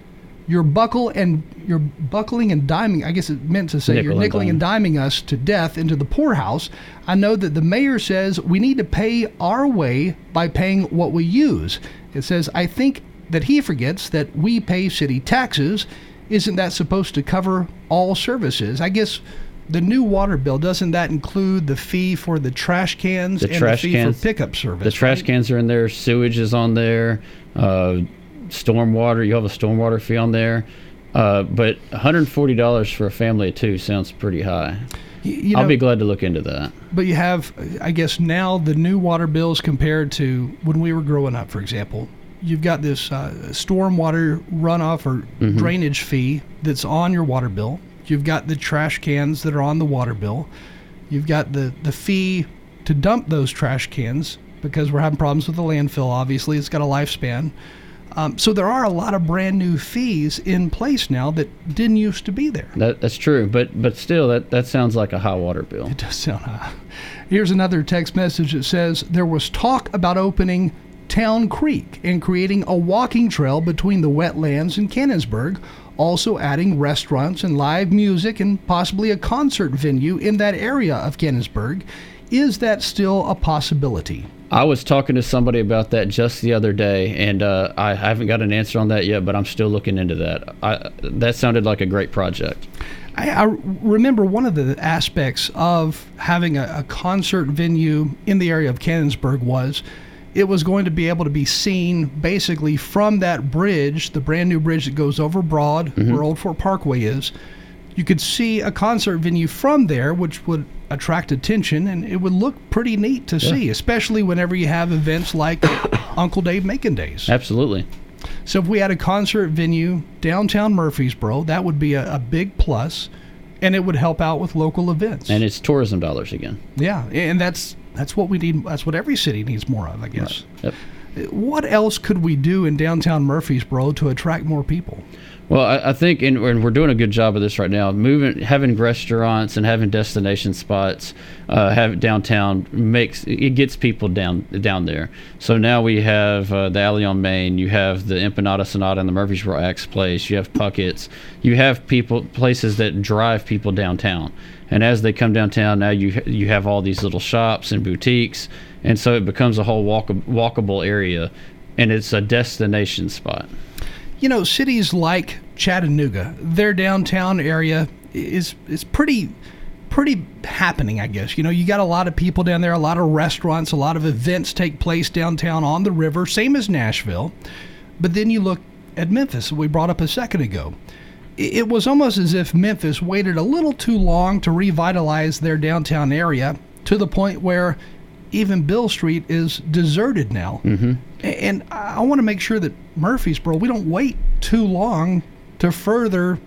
[SPEAKER 1] you're buckle and you're buckling and diming. I guess it meant to say
[SPEAKER 2] Nickel
[SPEAKER 1] you're
[SPEAKER 2] and
[SPEAKER 1] nickeling and diming us to death into the poorhouse. I know that the mayor says we need to pay our way by paying what we use. It says I think that he forgets that we pay city taxes. Isn't that supposed to cover all services? I guess the new water bill doesn't that include the fee for the trash cans
[SPEAKER 2] The
[SPEAKER 1] and
[SPEAKER 2] trash
[SPEAKER 1] the fee
[SPEAKER 2] cans,
[SPEAKER 1] for pickup service?
[SPEAKER 2] The trash
[SPEAKER 1] right?
[SPEAKER 2] cans are in there. Sewage is on there. Uh, stormwater. You have a stormwater fee on there. Uh, but $140 for a family of two sounds pretty high.
[SPEAKER 1] You
[SPEAKER 2] I'll be glad to look into that.
[SPEAKER 1] But you have, I guess, now the new water bills compared to when we were growing up, for example. You've got this uh, stormwater runoff or
[SPEAKER 2] Mhm.
[SPEAKER 1] drainage fee that's on your water bill. You've got the trash cans that are on the water bill. You've got the, the fee to dump those trash cans because we're having problems with the landfill, obviously. It's got a lifespan. Um, so there are a lot of brand new fees in place now that didn't used to be there.
[SPEAKER 2] That, that's true, but but still, that, that sounds like a high water bill.
[SPEAKER 1] It does sound high. Here's another text message that says there was talk about opening Town Creek and creating a walking trail between the wetlands and Cannonsburgh, also adding restaurants and live music and possibly a concert venue in that area of Cannonsburgh. Is that still a possibility?
[SPEAKER 2] I was talking to somebody about that just the other day, and uh, I haven't got an answer on that yet, but I'm still looking into that. I, that sounded like a great project.
[SPEAKER 1] I, I remember one of the aspects of having a, a concert venue in the area of Cannonsburgh was it was going to be able to be seen basically from that bridge, the brand new bridge that goes over Broad,
[SPEAKER 2] Mhm.
[SPEAKER 1] where Old Fort Parkway is. You could see a concert venue from there, which would attract attention, and it would look pretty neat to
[SPEAKER 2] Yeah.
[SPEAKER 1] see, especially whenever you have events like [coughs] Uncle Dave Macon Days.
[SPEAKER 2] Absolutely.
[SPEAKER 1] So if we had a concert venue downtown Murfreesboro, that would be a, a big plus, and it would help out with local events.
[SPEAKER 2] And it's tourism dollars again.
[SPEAKER 1] Yeah, and that's that's what we need. That's what every city needs more of, I guess.
[SPEAKER 2] Yep.
[SPEAKER 1] What else could we do in downtown Murfreesboro to attract more people?
[SPEAKER 2] Well, I, I think, and, we're doing a good job of this right now. Moving, having restaurants and having destination spots, uh, have downtown makes it gets people down down there. So now we have uh, the Alley on Main, you have the Empanada Sonata and the Murfreesboro Axe Place, you have Puckett's, you have people places that drive people downtown. And as they come downtown, now you you have all these little shops and boutiques, and so it becomes a whole walk, walkable area, and it's a destination spot.
[SPEAKER 1] You know, cities like Chattanooga, their downtown area is is pretty pretty happening, I guess. You know, you got a lot of people down there, a lot of restaurants, a lot of events take place downtown on the river, same as Nashville. But then you look at Memphis, we brought up a second ago. It was almost as if Memphis waited a little too long to revitalize their downtown area to the point where even Beale Street is deserted now.
[SPEAKER 2] Mm-hmm.
[SPEAKER 1] And I want to make sure that Murfreesboro, we don't wait too long to further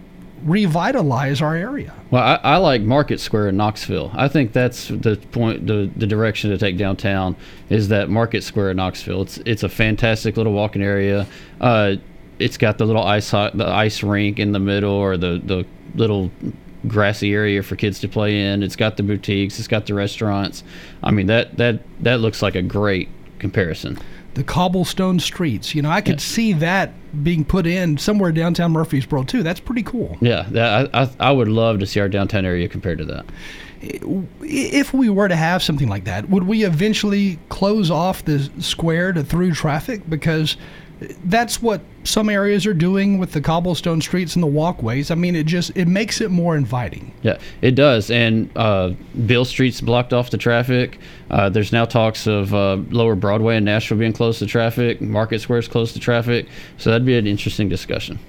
[SPEAKER 1] revitalize our area.
[SPEAKER 2] Well, I, I like Market Square in Knoxville. I think that's the point, the, the direction to take downtown is that Market Square in Knoxville. It's it's a fantastic little walking area. Uh, it's got the little ice the ice rink in the middle, or the the little grassy area for kids to play in. It's got the boutiques. It's got the restaurants. I mean that that that looks like a great comparison.
[SPEAKER 1] The cobblestone streets, you know, I could see that being put in somewhere downtown Murfreesboro too. That's pretty cool.
[SPEAKER 2] Yeah, that, I, I I would love to see our downtown area compared to that.
[SPEAKER 1] If we were to have something like that, would we eventually close off the square to through traffic? Because that's what some areas are doing with the cobblestone streets and the walkways. I mean, it just it makes it more inviting.
[SPEAKER 2] Yeah, it does. And uh, Beale Street's blocked off to traffic. Uh, there's now talks of uh, Lower Broadway in Nashville being closed to traffic. Market Square's closed to traffic. So that'd be an interesting discussion.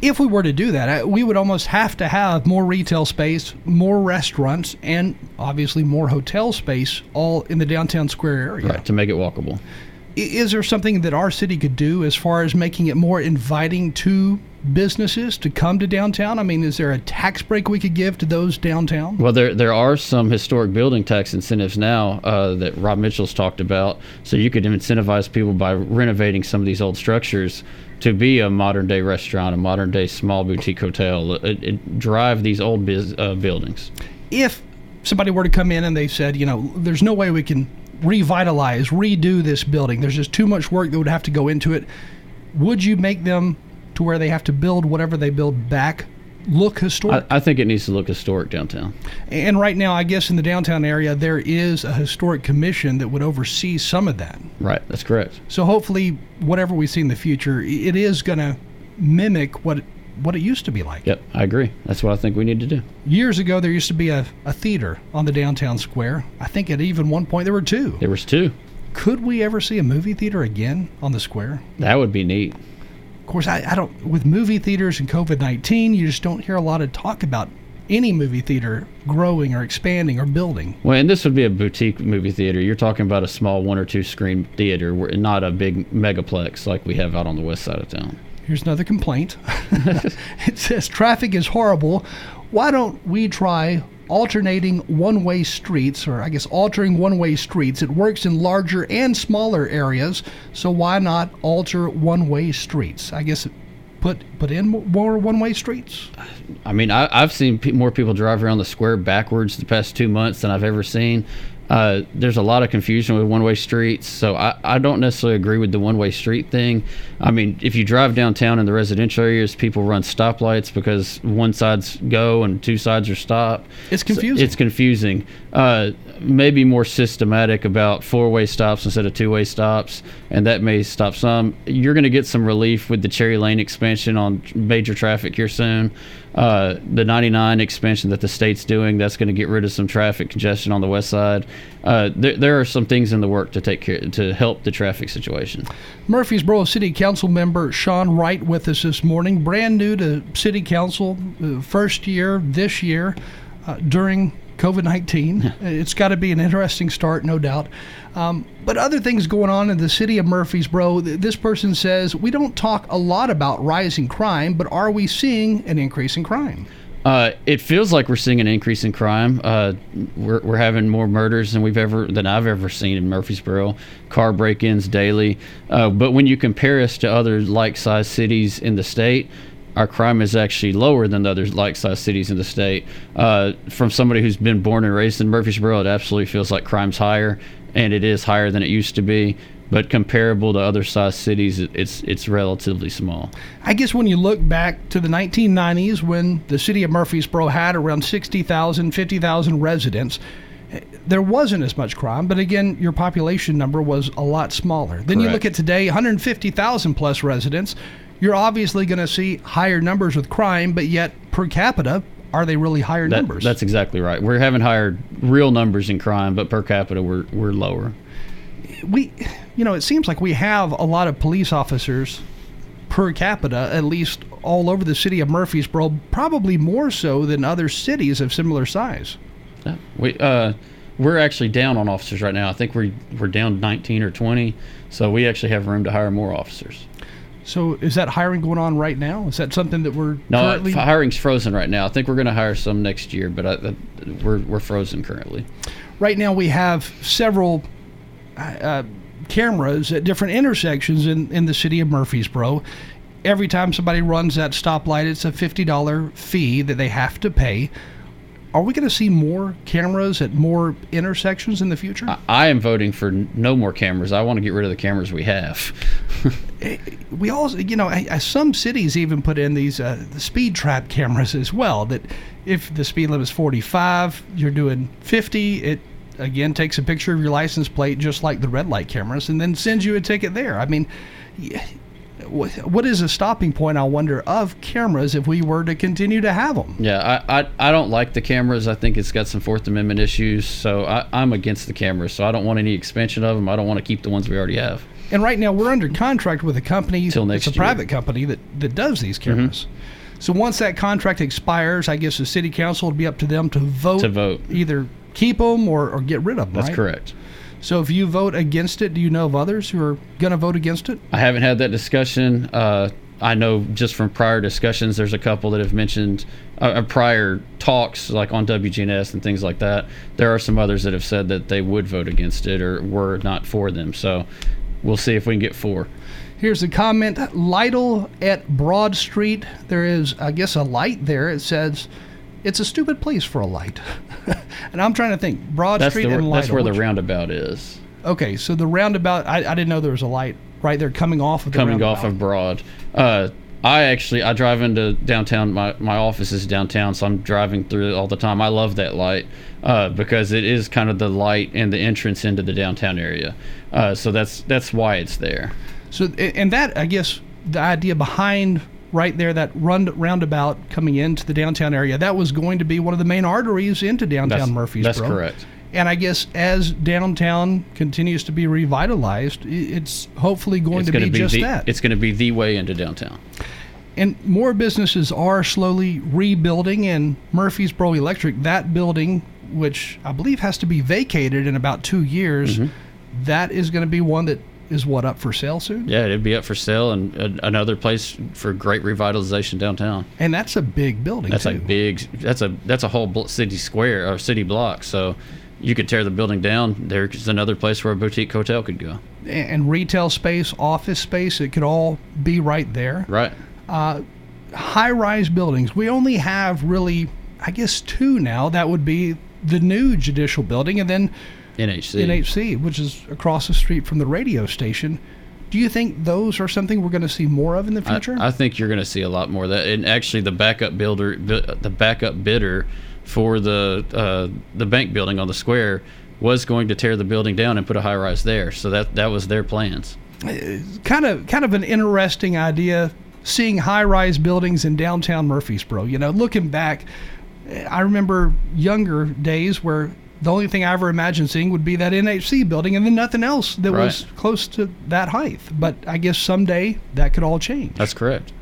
[SPEAKER 1] If we were to do that, we would almost have to have more retail space, more restaurants, and obviously more hotel space all in the downtown square area.
[SPEAKER 2] Right, to make it walkable.
[SPEAKER 1] Is there something that our city could do as far as making it more inviting to businesses to come to downtown? I mean, is there a tax break we could give to those downtown?
[SPEAKER 2] Well, there there are some historic building tax incentives now uh, that Rob Mitchell's talked about. So you could incentivize people by renovating some of these old structures to be a modern day restaurant, a modern day small boutique hotel. It, it drive these old biz, uh, buildings.
[SPEAKER 1] If somebody were to come in and they said, you know, there's no way we can revitalize, redo this building, there's just too much work that would have to go into it, would you make them to where they have to build whatever they build back look historic?
[SPEAKER 2] I, I think it needs to look historic downtown.
[SPEAKER 1] And right now, I guess in the downtown area, there is a historic commission that would oversee some of that.
[SPEAKER 2] Right, that's correct.
[SPEAKER 1] So hopefully, whatever we see in the future, it is going to mimic what what it used to be like.
[SPEAKER 2] Yep, I agree. That's what I think we need to do.
[SPEAKER 1] Years ago, there used to be a, a theater on the downtown square. I think at even one point there were two.
[SPEAKER 2] There was two.
[SPEAKER 1] Could we ever see a movie theater again on the square?
[SPEAKER 2] That would be neat.
[SPEAKER 1] Of course, I, I don't. With movie theaters and COVID nineteen, you just don't hear a lot of talk about any movie theater growing or expanding or building.
[SPEAKER 2] Well, and this would be a boutique movie theater. You're talking about a small one or two screen theater, not a big megaplex like we have out on the west side of town.
[SPEAKER 1] Here's another complaint. [laughs] it says traffic is horrible. Why don't we try alternating one way streets, or I guess altering one way streets? It works in larger and smaller areas, so why not alter one way streets? I guess put put in more one way streets.
[SPEAKER 2] I mean, I, I've seen pe- more people drive around the square backwards the past two months than I've ever seen. Uh, there's a lot of confusion with one way streets, so I, I don't necessarily agree with the one way street thing. I mean, if you drive downtown in the residential areas, people run stoplights because one side's go and two sides are stop.
[SPEAKER 1] It's
[SPEAKER 2] So
[SPEAKER 1] confusing.
[SPEAKER 2] it's confusing. Uh, maybe more systematic about four way stops instead of two way stops, and that may stop some. You're going to get some relief with the Cherry Lane expansion on major traffic here soon. Uh, the 99 expansion that the state's doing, that's going to get rid of some traffic congestion on the west side. Uh, there, there are some things in the work to take care to help the traffic situation.
[SPEAKER 1] Murfreesboro City Council member Sean Wright with us this morning, brand new to City Council, uh, first year this year uh, during COVID 19. It's got to be an interesting start, no doubt. Um, but other things going on in the city of Murfreesboro, th- this person says, We don't talk a lot about rising crime, but are we seeing an increase in crime?
[SPEAKER 2] Uh, it feels like we're seeing an increase in crime. Uh, we're, we're having more murders than we've ever than I've ever seen in Murfreesboro. Car break-ins daily. Uh, but when you compare us to other like-sized cities in the state, our crime is actually lower than the other like-sized cities in the state. Uh, from somebody who's been born and raised in Murfreesboro, it absolutely feels like crime's higher, and it is higher than it used to be. But comparable to other sized cities, it's it's relatively small.
[SPEAKER 1] I guess when you look back to the 1990s when the city of Murfreesboro had around 60,000, 50,000 residents, there wasn't as much crime, but again, your population number was a lot smaller. Then you look at today, 150,000 plus residents, you're obviously going to see higher numbers with crime, but yet per capita, are they really higher
[SPEAKER 2] That-
[SPEAKER 1] numbers?
[SPEAKER 2] That's exactly right. We're having higher real numbers in crime, but per capita we're we're lower.
[SPEAKER 1] we, you know, it seems like we have a lot of police officers per capita, at least all over the city of Murfreesboro, probably more so than other cities of similar size.
[SPEAKER 2] Yeah. We uh we're actually down on officers right now. I think we we're down 19 or 20, so we actually have room to hire more officers.
[SPEAKER 1] So is that hiring going on right now? Is that something that we're
[SPEAKER 2] No,
[SPEAKER 1] currently?
[SPEAKER 2] uh, hiring's frozen right now. I think we're going to hire some next year, but I, uh, we're we're frozen currently.
[SPEAKER 1] right now we have several uh, cameras at different intersections in, in the city of Murfreesboro. Every time somebody runs that stoplight, it's a $50 fee that they have to pay. Are we going to see more cameras at more intersections in the future?
[SPEAKER 2] I, I am voting for no more cameras. I want to get rid of the cameras we have. [laughs]
[SPEAKER 1] we also, you know, I, I, some cities even put in these uh, the speed trap cameras as well. That if the speed limit is 45, you're doing 50. It again takes a picture of your license plate, just like the red light cameras, and then sends you a ticket there. I mean, yeah, what what is a stopping point? I wonder of cameras if we were to continue to have them.
[SPEAKER 2] Yeah, I, I, I don't like the cameras. I think it's got some Fourth Amendment issues, so I, I'm against the cameras. So I don't want any expansion of them. I don't want to keep the ones we already have.
[SPEAKER 1] And right now we're under contract with a company.
[SPEAKER 2] Till next
[SPEAKER 1] it's a
[SPEAKER 2] year.
[SPEAKER 1] private company that, that does these mm-hmm. cameras. So once that contract expires, I guess the city council would be up to them to vote.
[SPEAKER 2] To vote.
[SPEAKER 1] Either keep them or, or get rid of them.
[SPEAKER 2] That's
[SPEAKER 1] right?
[SPEAKER 2] correct.
[SPEAKER 1] So if you vote against it, do you know of others who are going to vote against it?
[SPEAKER 2] I haven't had that discussion. Uh, I know just from prior discussions, there's a couple that have mentioned uh, uh, prior talks, like on WGNS and things like that. There are some others that have said that they would vote against it or were not for them. So we'll see if we can get four.
[SPEAKER 1] Here's a comment Lytle at Broad Street. There is, I guess, a light there. It says, it's a stupid place for a light. [laughs] and I'm trying to think. Broad
[SPEAKER 2] That's,
[SPEAKER 1] Street
[SPEAKER 2] the,
[SPEAKER 1] and Lytle.
[SPEAKER 2] that's where the roundabout is.
[SPEAKER 1] Okay, so the roundabout, I, I didn't know there was a light right there coming off of the
[SPEAKER 2] coming off of Broad. Uh, I actually I drive into downtown. My my office is downtown, so I'm driving through it all the time. I love that light uh, because it is kind of the light and the entrance into the downtown area. Uh, so that's that's why it's there.
[SPEAKER 1] So, and that, I guess, the idea behind right there, that run, roundabout coming into the downtown area, that was going to be one of the main arteries into downtown
[SPEAKER 2] That's-
[SPEAKER 1] Murfreesboro.
[SPEAKER 2] that's correct.
[SPEAKER 1] And I guess as downtown continues to be revitalized, it's hopefully going
[SPEAKER 2] it's
[SPEAKER 1] to
[SPEAKER 2] gonna
[SPEAKER 1] be, just
[SPEAKER 2] the,
[SPEAKER 1] that.
[SPEAKER 2] It's going to be the way into downtown.
[SPEAKER 1] And more businesses are slowly rebuilding, and Murfreesboro Electric, that building, which I believe has to be vacated in about two years,
[SPEAKER 2] Mm-hmm.
[SPEAKER 1] that is going to be one that is what up for sale soon.
[SPEAKER 2] Yeah, it'd be up for sale and a, another place for great revitalization downtown.
[SPEAKER 1] And that's a big building.
[SPEAKER 2] That's
[SPEAKER 1] too.
[SPEAKER 2] a big. That's a that's a whole city square or city block. So you could tear the building down. There's another place where a boutique hotel could go.
[SPEAKER 1] and retail space, office space, it could all be right there.
[SPEAKER 2] Right.
[SPEAKER 1] Uh, high rise buildings, we only have really, I guess, two now. That would be the new judicial building, and then
[SPEAKER 2] NHC.
[SPEAKER 1] NHC, which is across the street from the radio station. Do you think those are something we're going to see more of in the future?
[SPEAKER 2] I think you're going to see a lot more of that. And actually, the backup builder, the backup bidder for the uh, the bank building on the square was going to tear the building down and put a high rise there. So that that was their plans.
[SPEAKER 1] kind of kind of an interesting idea seeing high-rise buildings in downtown Murfreesboro. You know, looking back, I remember younger days where the only thing I ever imagined seeing would be that NHC building and then nothing else that was close to that height. But I guess someday that could all change.
[SPEAKER 2] That's correct.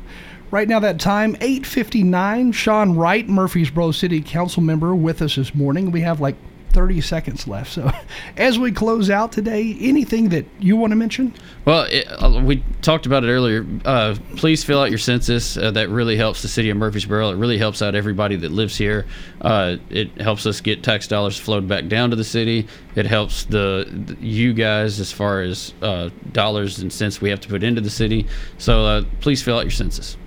[SPEAKER 1] Right now, that time, 8.59, Sean Wright, Murfreesboro City Council member, with us this morning. We have like 30 seconds left. So [laughs] as we close out today, anything that you want to mention?
[SPEAKER 2] Well, it, uh, we talked about it earlier. Uh, please fill out your census. Uh, that really helps the city of Murfreesboro. It really helps out everybody that lives here. Uh, it helps us get tax dollars flowed back down to the city. It helps the, the you guys as far as uh, dollars and cents we have to put into the city. So uh, please fill out your census.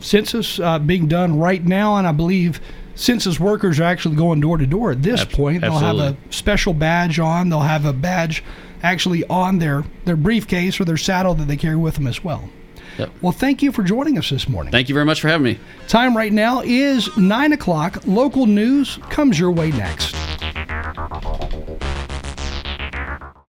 [SPEAKER 1] census uh, being done right now, and I believe census workers are actually going door to door at this
[SPEAKER 2] Ab-
[SPEAKER 1] point. They'll have a special badge on. They'll have a badge actually on their their briefcase or their saddle that they carry with them as well.
[SPEAKER 2] Yep.
[SPEAKER 1] Well, thank you for joining us this morning.
[SPEAKER 2] Thank you very much for having me.
[SPEAKER 1] Time right now is nine o'clock. Local news comes your way next.